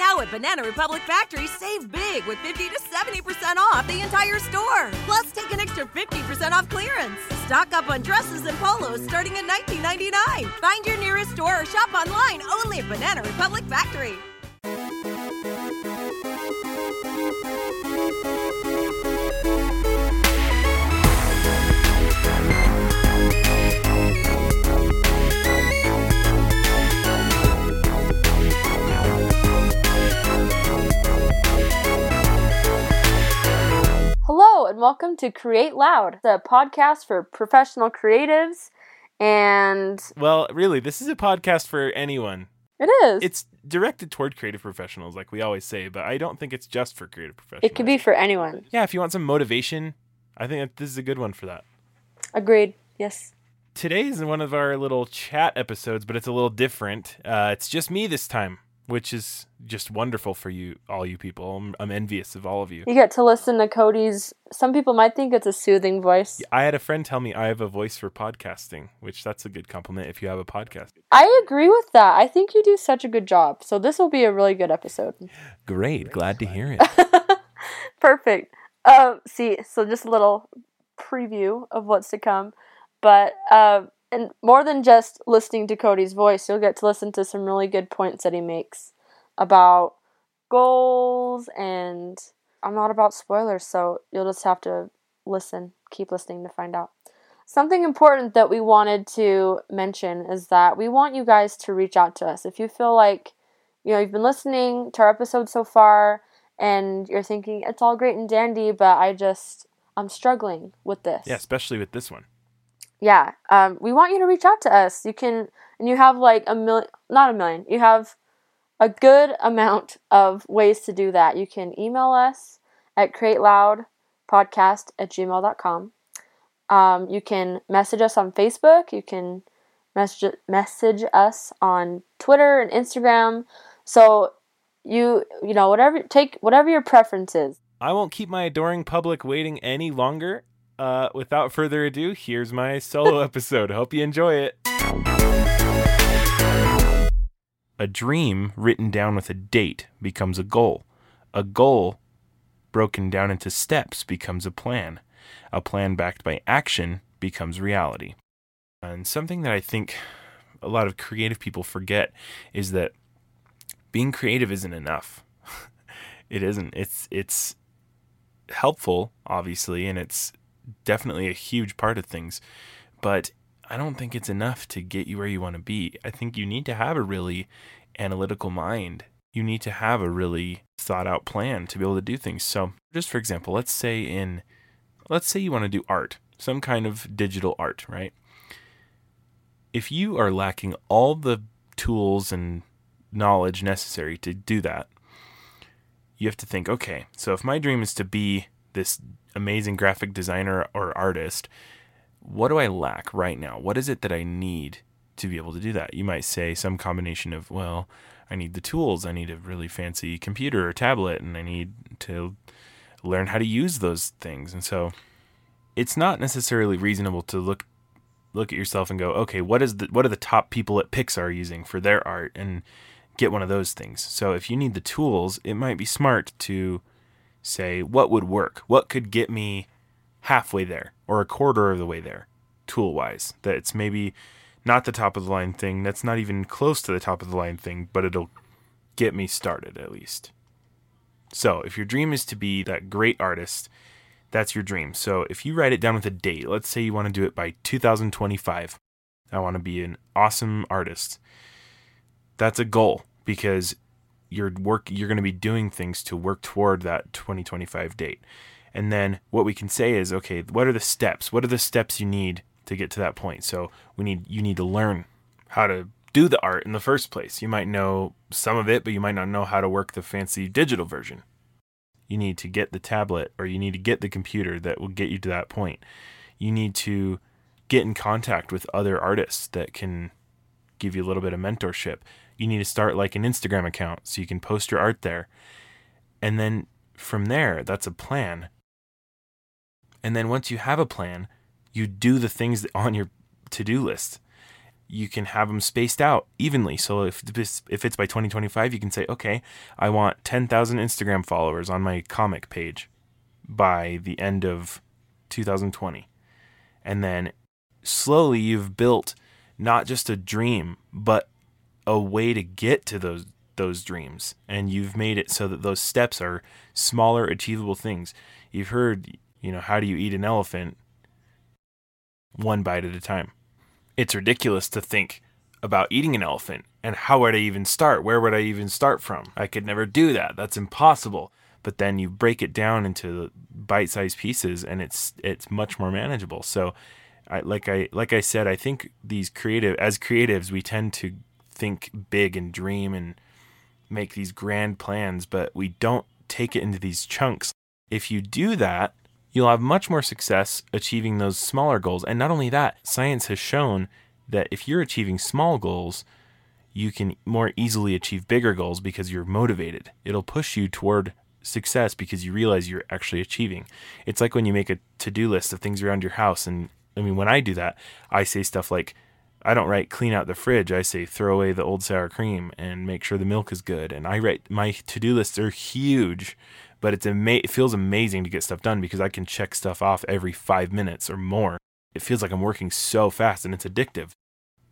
now at Banana Republic Factory, save big with 50 to 70% off the entire store. Plus, take an extra 50% off clearance. Stock up on dresses and polos starting at $19.99. Find your nearest store or shop online only at Banana Republic Factory. And welcome to Create Loud, the podcast for professional creatives. And Well, really, this is a podcast for anyone. it is. It's directed toward creative professionals, like we always say, but I don't think it's just for creative professionals. it could be for anyone. Yeah, if you want some motivation, I think that this is a good one for that. Agreed. Yes. Today is one of our little chat episodes, but it's a little different. Uh, it's just me this time, which is just wonderful for you, all you people. I'm, I'm envious of all of you. You get to listen to Cody's. Some people might think it's a soothing voice. I had a friend tell me I have a voice for podcasting, which that's a good compliment if you have a podcast. I agree with that. I think you do such a good job. So this will be a really good episode. Great, glad to hear it. Perfect. Uh, see, so just a little preview of what's to come. But uh, and more than just listening to Cody's voice, you'll get to listen to some really good points that he makes about goals and I'm not about spoilers, so you'll just have to listen, keep listening to find out. Something important that we wanted to mention is that we want you guys to reach out to us. If you feel like you know you've been listening to our episode so far and you're thinking it's all great and dandy, but I just I'm struggling with this. yeah, especially with this one. Yeah. Um, we want you to reach out to us. You can, and you have like a million, not a million, you have a good amount of ways to do that. You can email us at createloudpodcast at gmail.com. Um, you can message us on Facebook. You can message, message us on Twitter and Instagram. So you, you know, whatever, take whatever your preference is. I won't keep my adoring public waiting any longer. Uh, without further ado, here's my solo episode. Hope you enjoy it. A dream written down with a date becomes a goal. A goal broken down into steps becomes a plan. A plan backed by action becomes reality. And something that I think a lot of creative people forget is that being creative isn't enough. it isn't. It's it's helpful, obviously, and it's definitely a huge part of things. But I don't think it's enough to get you where you want to be. I think you need to have a really analytical mind. You need to have a really thought out plan to be able to do things. So, just for example, let's say in let's say you want to do art, some kind of digital art, right? If you are lacking all the tools and knowledge necessary to do that, you have to think, okay, so if my dream is to be this amazing graphic designer or artist, what do I lack right now? What is it that I need to be able to do that? You might say some combination of, well, I need the tools, I need a really fancy computer or tablet, and I need to learn how to use those things. And so it's not necessarily reasonable to look look at yourself and go, okay, what is the what are the top people at Pixar using for their art and get one of those things. So if you need the tools, it might be smart to say what would work? What could get me halfway there or a quarter of the way there tool wise? That it's maybe not the top of the line thing, that's not even close to the top of the line thing, but it'll get me started at least. So, if your dream is to be that great artist, that's your dream. So, if you write it down with a date, let's say you want to do it by 2025. I want to be an awesome artist. That's a goal because you're work you're going to be doing things to work toward that 2025 date. And then what we can say is, okay, what are the steps? What are the steps you need to get to that point? So, we need you need to learn how to do the art in the first place. You might know some of it, but you might not know how to work the fancy digital version. You need to get the tablet or you need to get the computer that will get you to that point. You need to get in contact with other artists that can give you a little bit of mentorship. You need to start like an Instagram account so you can post your art there. And then from there, that's a plan. And then once you have a plan, you do the things on your to do list. you can have them spaced out evenly. So if if it's by 2025, you can say, okay, I want 10,000 Instagram followers on my comic page by the end of 2020. And then slowly you've built not just a dream, but a way to get to those those dreams and you've made it so that those steps are smaller achievable things. You've heard, you know, how do you eat an elephant? One bite at a time it's ridiculous to think about eating an elephant and how would I even start? Where would I even start from? I could never do that. That's impossible. But then you break it down into bite-sized pieces and it's it's much more manageable. So I like I like I said, I think these creative as creatives we tend to think big and dream and make these grand plans, but we don't take it into these chunks. If you do that, you'll have much more success achieving those smaller goals. And not only that, science has shown that if you're achieving small goals, you can more easily achieve bigger goals because you're motivated. It'll push you toward success because you realize you're actually achieving. It's like when you make a to do list of things around your house. And I mean, when I do that, I say stuff like, I don't write clean out the fridge. I say throw away the old sour cream and make sure the milk is good. And I write my to do lists are huge but it's ama- it feels amazing to get stuff done because I can check stuff off every five minutes or more. It feels like I'm working so fast and it's addictive.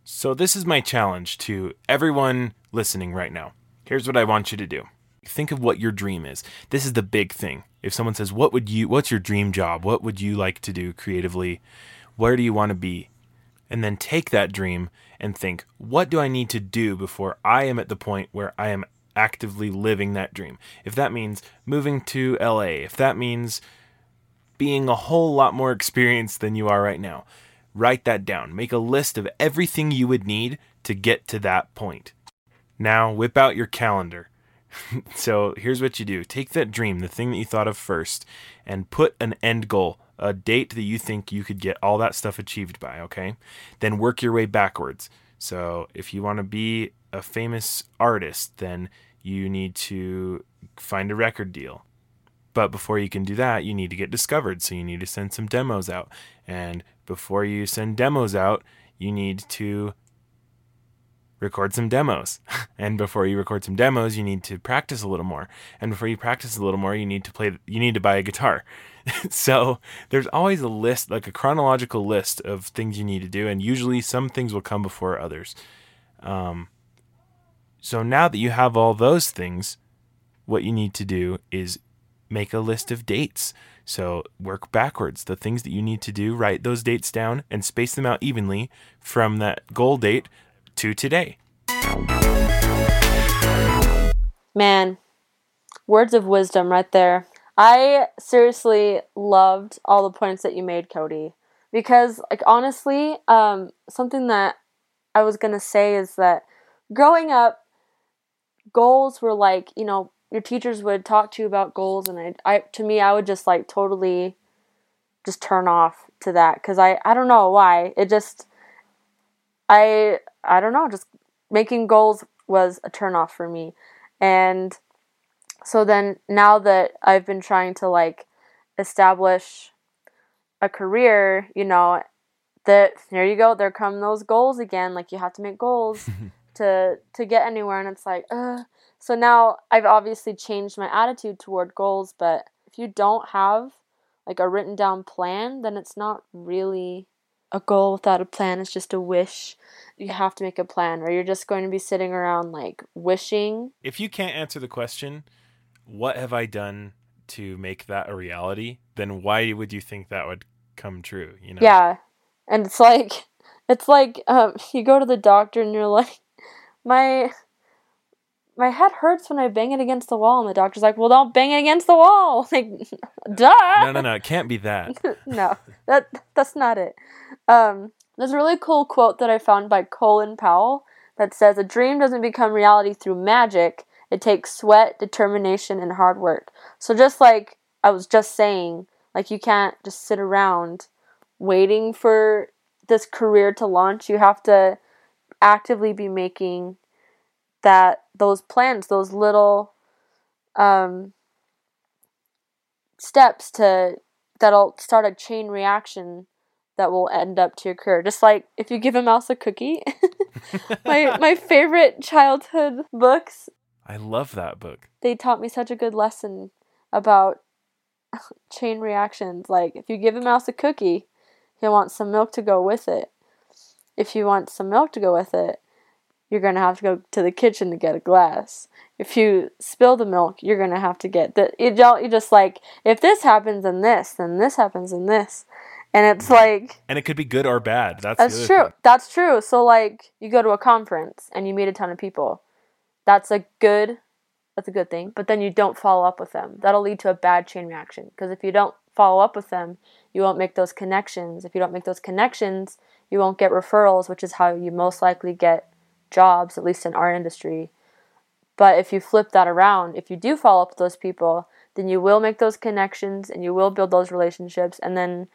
So, this is my challenge to everyone listening right now. Here's what I want you to do think of what your dream is. This is the big thing. If someone says, What would you, what's your dream job? What would you like to do creatively? Where do you want to be? And then take that dream and think, What do I need to do before I am at the point where I am actively living that dream. If that means moving to LA, if that means being a whole lot more experienced than you are right now, write that down. Make a list of everything you would need to get to that point. Now, whip out your calendar. so, here's what you do take that dream, the thing that you thought of first, and put an end goal, a date that you think you could get all that stuff achieved by, okay? Then work your way backwards. So, if you want to be a famous artist, then you need to find a record deal. But before you can do that, you need to get discovered. So you need to send some demos out. And before you send demos out, you need to record some demos. and before you record some demos, you need to practice a little more. And before you practice a little more, you need to play you need to buy a guitar. so there's always a list, like a chronological list of things you need to do, and usually some things will come before others. Um, so now that you have all those things, what you need to do is make a list of dates. So work backwards. The things that you need to do, write those dates down and space them out evenly from that goal date to today. Man, words of wisdom right there. I seriously loved all the points that you made, Cody. Because, like, honestly, um, something that I was going to say is that growing up, goals were like, you know, your teachers would talk to you about goals and I, I to me I would just like totally just turn off to that cuz I I don't know why. It just I I don't know, just making goals was a turn off for me. And so then now that I've been trying to like establish a career, you know, that there you go, there come those goals again. Like you have to make goals. to to get anywhere and it's like uh so now I've obviously changed my attitude toward goals but if you don't have like a written down plan then it's not really a goal without a plan is just a wish. You have to make a plan or you're just going to be sitting around like wishing. If you can't answer the question what have i done to make that a reality? then why would you think that would come true you know? Yeah. And it's like it's like um, you go to the doctor and you're like my my head hurts when I bang it against the wall, and the doctor's like, "Well, don't bang it against the wall." Like, duh. No, no, no, it can't be that. no, that that's not it. Um, there's a really cool quote that I found by Colin Powell that says, "A dream doesn't become reality through magic. It takes sweat, determination, and hard work." So just like I was just saying, like you can't just sit around waiting for this career to launch. You have to actively be making that those plans, those little um, steps to that'll start a chain reaction that will end up to your career. Just like if you give a mouse a cookie. my my favorite childhood books, I love that book. they taught me such a good lesson about chain reactions. Like if you give a mouse a cookie, he'll want some milk to go with it. If you want some milk to go with it, you're gonna have to go to the kitchen to get a glass. If you spill the milk, you're gonna have to get the you don't you just like if this happens and this, then this happens and this. And it's mm. like And it could be good or bad. That's, that's true. thing. That's true. So like you go to a conference and you meet a ton of people. That's a good that's a good thing, but then you don't follow up with them. That'll lead to a bad chain reaction because if you don't follow up with them, you won't make those connections. If you don't make those connections, you won't get referrals, which is how you most likely get jobs at least in our industry. But if you flip that around, if you do follow up with those people, then you will make those connections and you will build those relationships and then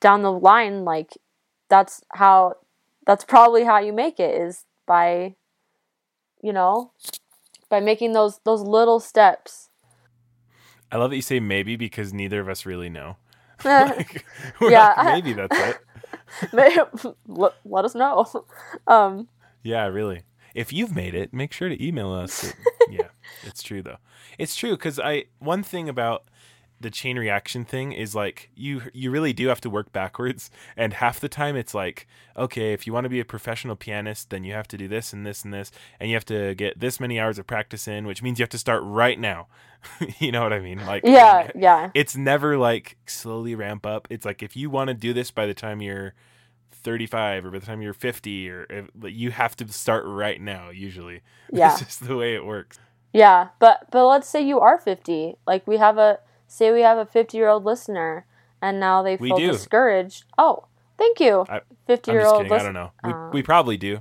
down the line like that's how that's probably how you make it is by you know by making those those little steps I love that you say maybe because neither of us really know. Like, Yeah, like, maybe that's it. let us know um Yeah, really. If you've made it, make sure to email us. yeah, it's true though. It's true because I one thing about the chain reaction thing is like you you really do have to work backwards and half the time it's like okay if you want to be a professional pianist then you have to do this and this and this and you have to get this many hours of practice in which means you have to start right now you know what i mean like yeah yeah it's never like slowly ramp up. It's like if you want to do this by the time you're 35 or by the time you're 50 or if, you have to start right now usually. Yeah. That's just the way it works. yeah but but let's say you are 50 like we have a say we have a 50 year old listener and now they feel discouraged oh thank you I- 50 I'm year old. I don't know. We, Uh, we probably do.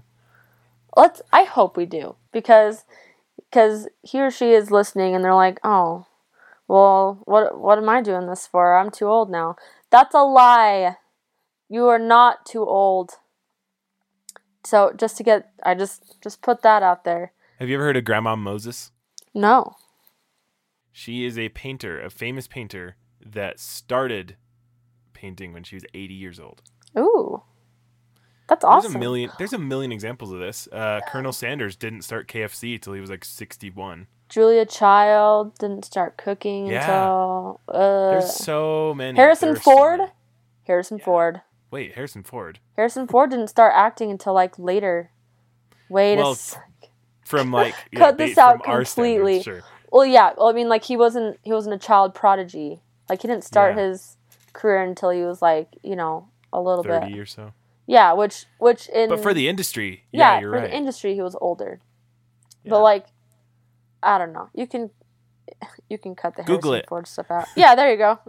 let's i hope we do because because he or she is listening and they're like oh well what what am i doing this for i'm too old now that's a lie you are not too old so just to get i just just put that out there Have you ever heard of Grandma Moses? no She is a painter, a famous painter that started painting when she was 80 years old. ooh that's awesome. There's a million there's a million examples of this. Uh, Colonel Sanders didn't start KFC until he was like 61. julia child didn't start cooking Yeah. until uh, There's so many. harrison are so ford many. harrison ford Wait, Harrison Ford. harrison ford didn't start acting until like later wait Well, a sec from like yeah, Cut this out completely. sure. Well, yeah. Well, I mean, like he wasn't he wasn't a child prodigy. Like he didn't start Yeah. his career until he was like you know a little Thirty bit. or so. Yeah, which which in But for the industry, yeah, yeah, you're for right. the industry he was older. Yeah. But like, I don't know. You can you can cut the Google Harrison it. Ford stuff out. Yeah, there you go.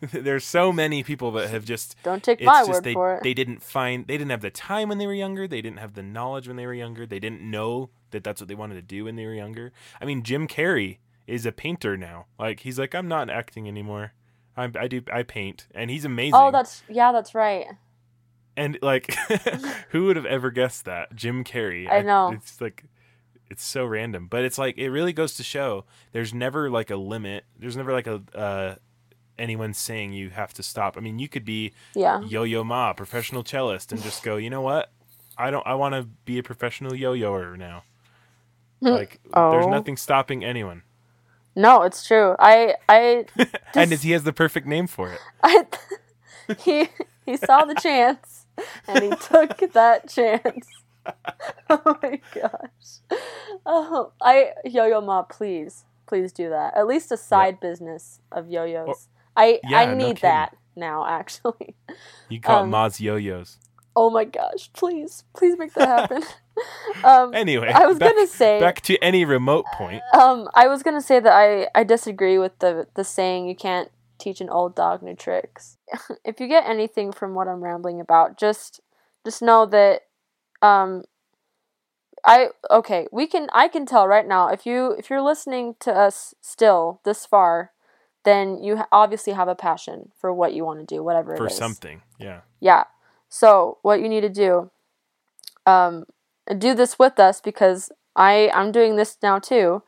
There's so many people that have just Don't take my just word they for it. they didn't find they didn't have the time when they were younger. They didn't have the knowledge when they were younger. They didn't know that that's what they wanted to do when they were younger. I mean, Jim Carrey is a painter now. Like he's like I'm not acting anymore. I I do I paint and he's amazing. oh, that's yeah, that's right. and like who would have ever guessed that Jim Carrey? I know. It's like it's so random, but it's like it really goes to show there's never like a limit. There's never like a uh, anyone saying you have to stop. I mean, you could be Yeah. Yo-Yo Ma, professional cellist, and just go, you know what? I don't. I want to be a professional yo-yoer now. Oh. Like, there's Oh. nothing stopping anyone. No, it's true. I I and Just- he has the perfect name for it. I he he saw the chance and he took that chance. Oh my gosh. Oh, I Yo-Yo Ma, please, please do that. At least a side business of yo-yos. Or- I Yeah, I need kidding. that now. Actually. You call Um, Ma's yo-yos. Oh my gosh! Please, please make that happen. um, Anyway, I was back, gonna say. back to any remote point. Um, I was gonna say that I I disagree with the the saying you can't teach an old dog new tricks. if you get anything from what I'm rambling about, just just know that um I okay, we can I can tell right now if you if you're listening to us still this far, then you obviously have a passion for what you want to do, whatever for it is. For something. Yeah. Yeah. So what you need to do, um, do this with us because I I'm doing this now too,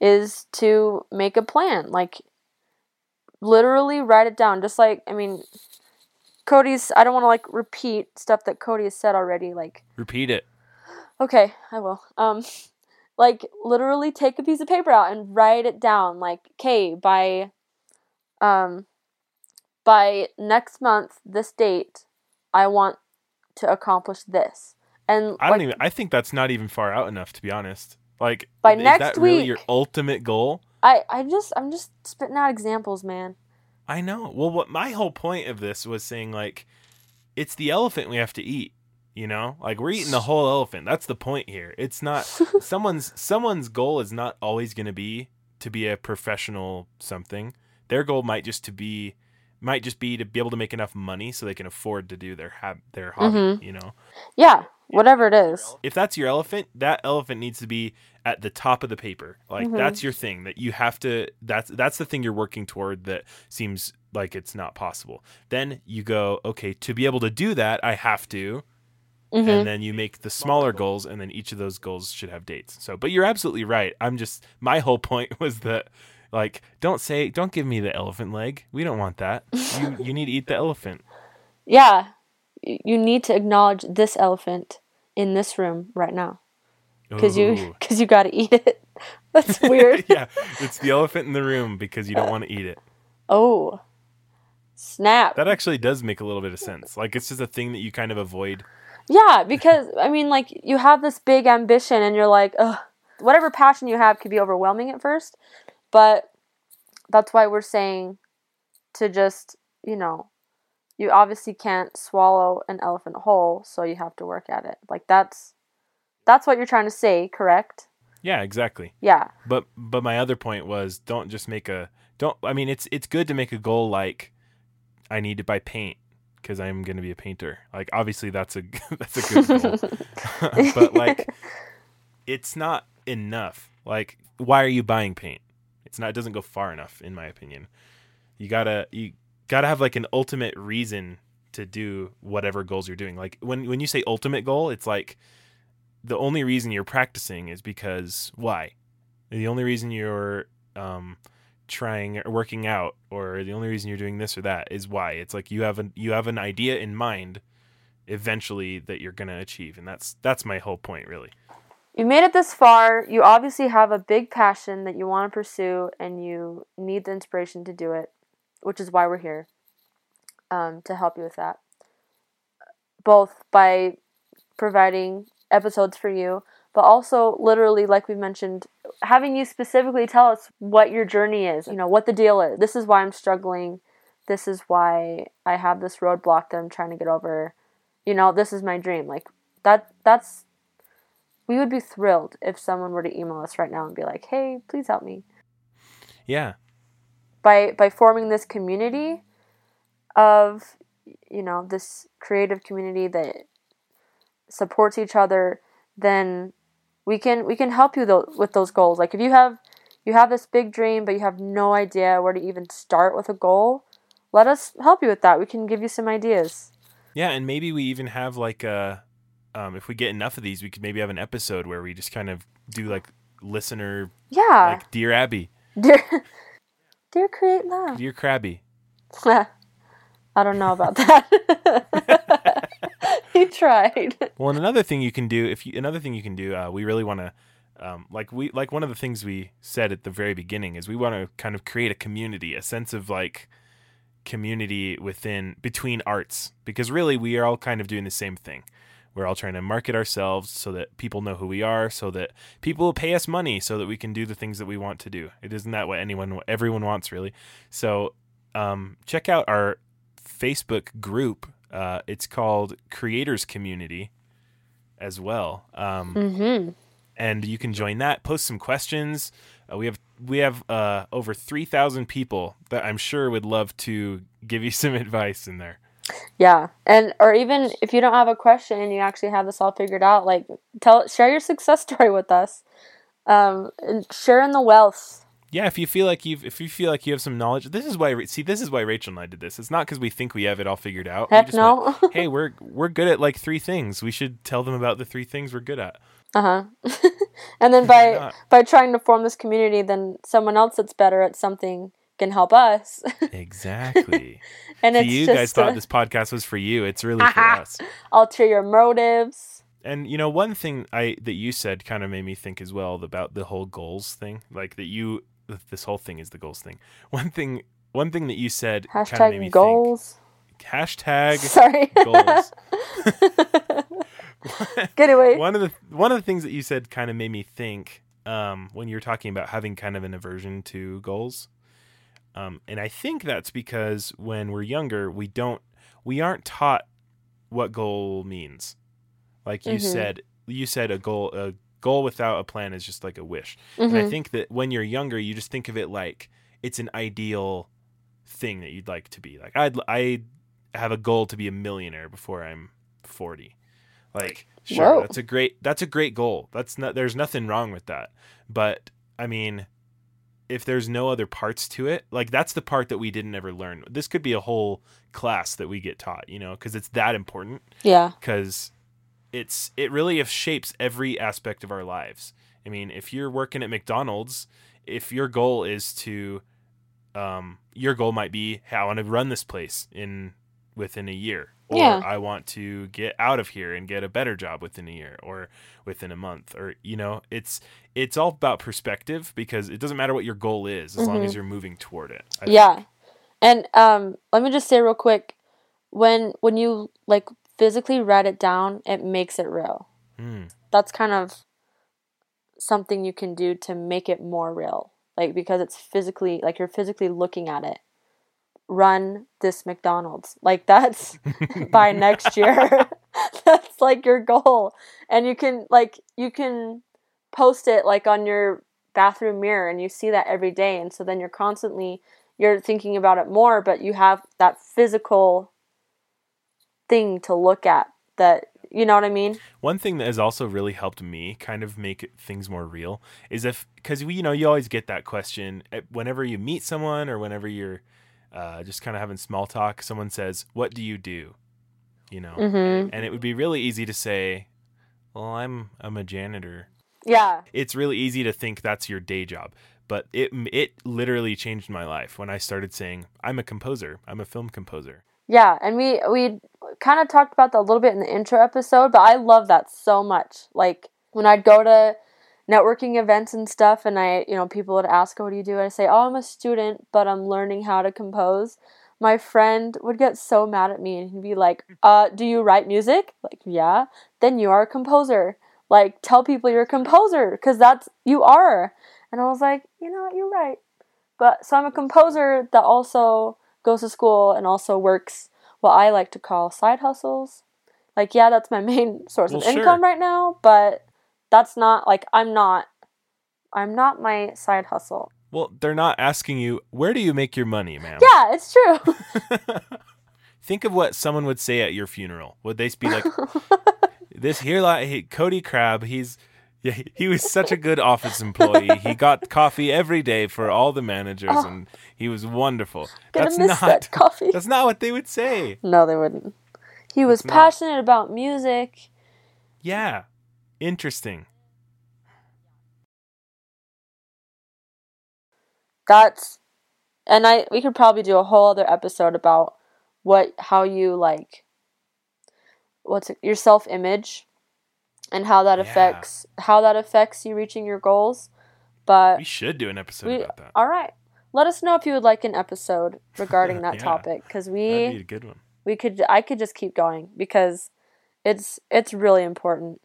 is to make a plan. Like literally write it down. Just like I mean, Cody's. I don't want to like repeat stuff that Cody has said already. Like, Repeat it. okay, I will. Um, like literally take a piece of paper out and write it down. Like, okay, by, um, by next month, this date, I want to accomplish this. And I don't even. I think that's not even far out enough, to be honest. Like, By next that really your ultimate goal? I, I just, I'm just spitting out examples, man. I know. Well, what my whole point of this was saying, like, it's the elephant we have to eat. You know, like we're eating the whole elephant. That's the point here. It's not someone's someone's goal is not always going to be to be a professional something. Their goal might just to be might just be to be able to make enough money so they can afford to do their hab- their hobby. Mhm. You know, Yeah, whatever it is. if that's your elephant, that elephant needs to be at the top of the paper. Like Mhm. that's your thing that you have to that's that's the thing you're working toward that seems like it's not possible. Then you go, okay, to be able to do that, I have to hmm and then you make the smaller goals and then each of those goals should have dates. So, but you're absolutely right. I'm just my whole point was that like don't say don't give me the elephant leg. We don't want that. You you need to eat the elephant. Yeah, you need to acknowledge this elephant in this room right now because you because you got to eat it. That's weird. yeah, it's the elephant in the room because you don't want to eat it. Oh, snap. That actually does make a little bit of sense. Like it's just a thing that you kind of avoid. Yeah, because I mean, like you have this big ambition, and you're like, ugh, whatever passion you have could be overwhelming at first, but that's why we're saying to just, you know, you obviously can't swallow an elephant whole, so you have to work at it. Like that's that's what you're trying to say, correct? Yeah, exactly. Yeah. But but my other point was don't just make a don't I mean it's it's good to make a goal like I need to buy paint because I'm going to be a painter. Like obviously that's a that's a good goal. but like it's not enough. Like why are you buying paint? It's not it doesn't go far enough in my opinion. You got to you got to have like an ultimate reason to do whatever goals you're doing. Like when when you say ultimate goal, it's like the only reason you're practicing is because why? The only reason you're um, trying or working out, or the only reason you're doing this or that is why. It's like you have an you have an idea in mind, eventually that you're gonna achieve, and that's that's my whole point, really. You made it this far. You obviously have a big passion that you want to pursue, and you need the inspiration to do it, which is why we're here um, to help you with that. Both by providing episodes for you, but also literally, like we mentioned, having you specifically tell us what your journey is, you know, what the deal is. This is why I'm struggling. This is why I have this roadblock that I'm trying to get over. You know, this is my dream. Like that that's we would be thrilled if someone were to email us right now and be like, "Hey, please help me." Yeah, By by forming this community of you know, this creative community that supports each other, then we can we can help you tho- with those goals. Like if you have you have this big dream but you have no idea where to even start with a goal, let us help you with that. We can give you some ideas. yeah, and maybe we even have like a, um, if we get enough of these, we could maybe have an episode where we just kind of do like listener, Yeah. like Dear Abby, dear Dear Create Love. Dear Krabby. I don't know about that. he tried. Well, and another thing you can do, if you another thing you can do, uh, we really want to, um, like we like one of the things we said at the very beginning is we want to kind of create a community, a sense of like community within between arts, because really we are all kind of doing the same thing. We're all trying to market ourselves so that people know who we are, so that people will pay us money, so that we can do the things that we want to do. It isn't that what anyone, everyone wants, really. So, um, check out our Facebook group. Uh, it's called Creators Community as well. Um, Mm-hmm. and you can join that. Post some questions. Uh, we have we have uh, over three thousand people that I'm sure would love to give you some advice in there. Yeah, and or even if you don't have a question and you actually have this all figured out, like tell share your success story with us. Um, and share in the wealth. Yeah, if you feel like you've if you feel like you have some knowledge, this is why see this is why Rachel and I did this. It's not because we think we have it all figured out. We Heck just no. went, hey, we're we're good at like three things. We should tell them about the three things we're good at. Uh huh. and then by by trying to form this community, then someone else that's better at something can help us. Exactly. And it's you guys thought uh, this podcast was for you. It's really for us. ulterior motives. And you know, one thing I that you said kind of made me think as well about the whole goals thing. Like that you this whole thing is the goals thing. One thing one thing that you said of made me Hashtag goals. think. Hashtag Sorry. goals. Get away. one of the one of the things that you said kind of made me think um, when you were talking about having kind of an aversion to goals, um, and I think that's because when we're younger, we don't we aren't taught what goal means. Like you Mhm. said, you said a goal a goal without a plan is just like a wish. And I Mhm. think that when you're younger, you just think of it like it's an ideal thing that you'd like to be. Like I'd I have a goal to be a millionaire before I'm 40. Like sure, Whoa. that's a great that's a great goal. That's not there's nothing wrong with that. But I mean, if there's no other parts to it, like that's the part that we didn't ever learn. This could be a whole class that we get taught, you know, because it's that important Yeah. because it's it really shapes every aspect of our lives. I mean, if you're working at McDonald's, if your goal is to, um, your goal might be, hey, I want to run this place in within a year, or Yeah. I want to get out of here and get a better job within a year, or within a month, or you know, it's it's all about perspective because it doesn't matter what your goal is as long as you're moving toward it. I think. Yeah. And um let me just say real quick when when you like physically write it down, it makes it real. Mm. That's kind of something you can do to make it more real. Like because it's physically like you're physically looking at it. Run this McDonald's. Like that's by next year. that's like your goal. And you can like you can post it like on your bathroom mirror and you see that every day and so then you're constantly you're thinking about it more but you have that physical thing to look at that you know what I mean? One thing that has also really helped me kind of make things more real is if because we you know you always get that question eh, whenever you meet someone or whenever you're uh, just kind of having small talk. Someone says, "What do you do?" You know, Mhm. and it would be really easy to say, "Well, I'm I'm a janitor." Yeah. It's really easy to think that's your day job, but it it literally changed my life when I started saying, "I'm a composer. I'm a film composer." Yeah, and we we kind of talked about that a little bit in the intro episode, but I love that so much. Like when I'd go to networking events and stuff and I, you know, people would ask, "Oh, "What do you do?" I say, "Oh, I'm a student, but I'm learning how to compose." My friend would get so mad at me and he'd be like, "Uh, do you write music?" Like, "Yeah." Then you are a composer. Like, tell people you're a composer cuz that's you are. And I was like, "You know what? You're right." But so I'm a composer that also goes to school and also works what I like to call side hustles. Like, yeah, that's my main source of Well, sure. income right now, but that's not like I'm not I'm not my side hustle. Well, they're not asking you, "Where do you make your money, ma'am?" Yeah, it's true. Think of what someone would say at your funeral. Would they be like, "This here, like Cody Crab, he's yeah, he- was such a good office employee. He got coffee every day for all the managers, Oh. and he was wonderful." That's not that coffee. that's not what they would say. no, they wouldn't. He was It's not. passionate about music. Yeah, interesting. That's and I we could probably do a whole other episode about what how you like what's it, your self-image and how that Yeah. affects how that affects you reaching your goals. But We should do an episode we about that. all right. Let us know if you would like an episode regarding that Yeah. topic cuz That'd we be a good one. we could I could just keep going because it's it's really important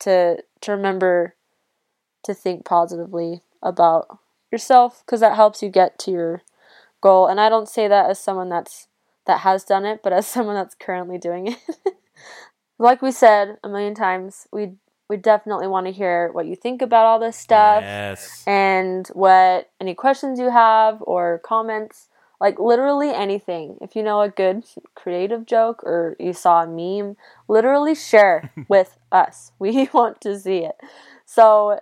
to to remember to think positively about yourself because that helps you get to your goal. And I don't say that as someone that's that has done it but as someone that's currently doing it. Like we said a million times we we definitely want to hear what you think about all this stuff Yes. and what any questions you have or comments like literally anything. If you know a good creative joke or you saw a meme literally share with us. We want to see it. So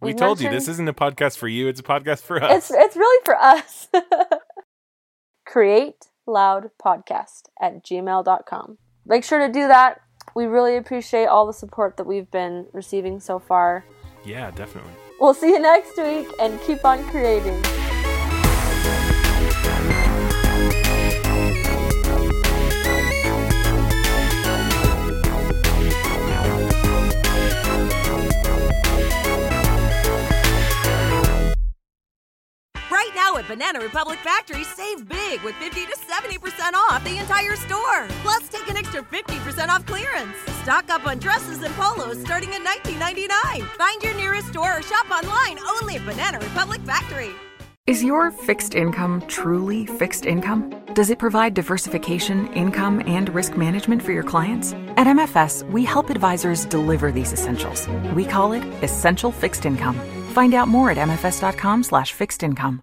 We told you this isn't a podcast for you, it's a podcast for us. it's it's really for us. Create loud podcast at gmail.com make sure to do that. We really appreciate all the support that we've been receiving so far. Yeah, definitely. we'll see you next week and keep on creating Banana Republic Factory, save big with 50 to 70% off the entire store. Plus, take an extra 50% off clearance. Stock up on dresses and polos starting at $19.99. Find your nearest store or shop online only at Banana Republic Factory. Is your fixed income truly fixed income? Does it provide diversification, income, and risk management for your clients? At MFS, we help advisors deliver these essentials. We call it Essential Fixed Income. Find out more at mfs.com/slash fixed income.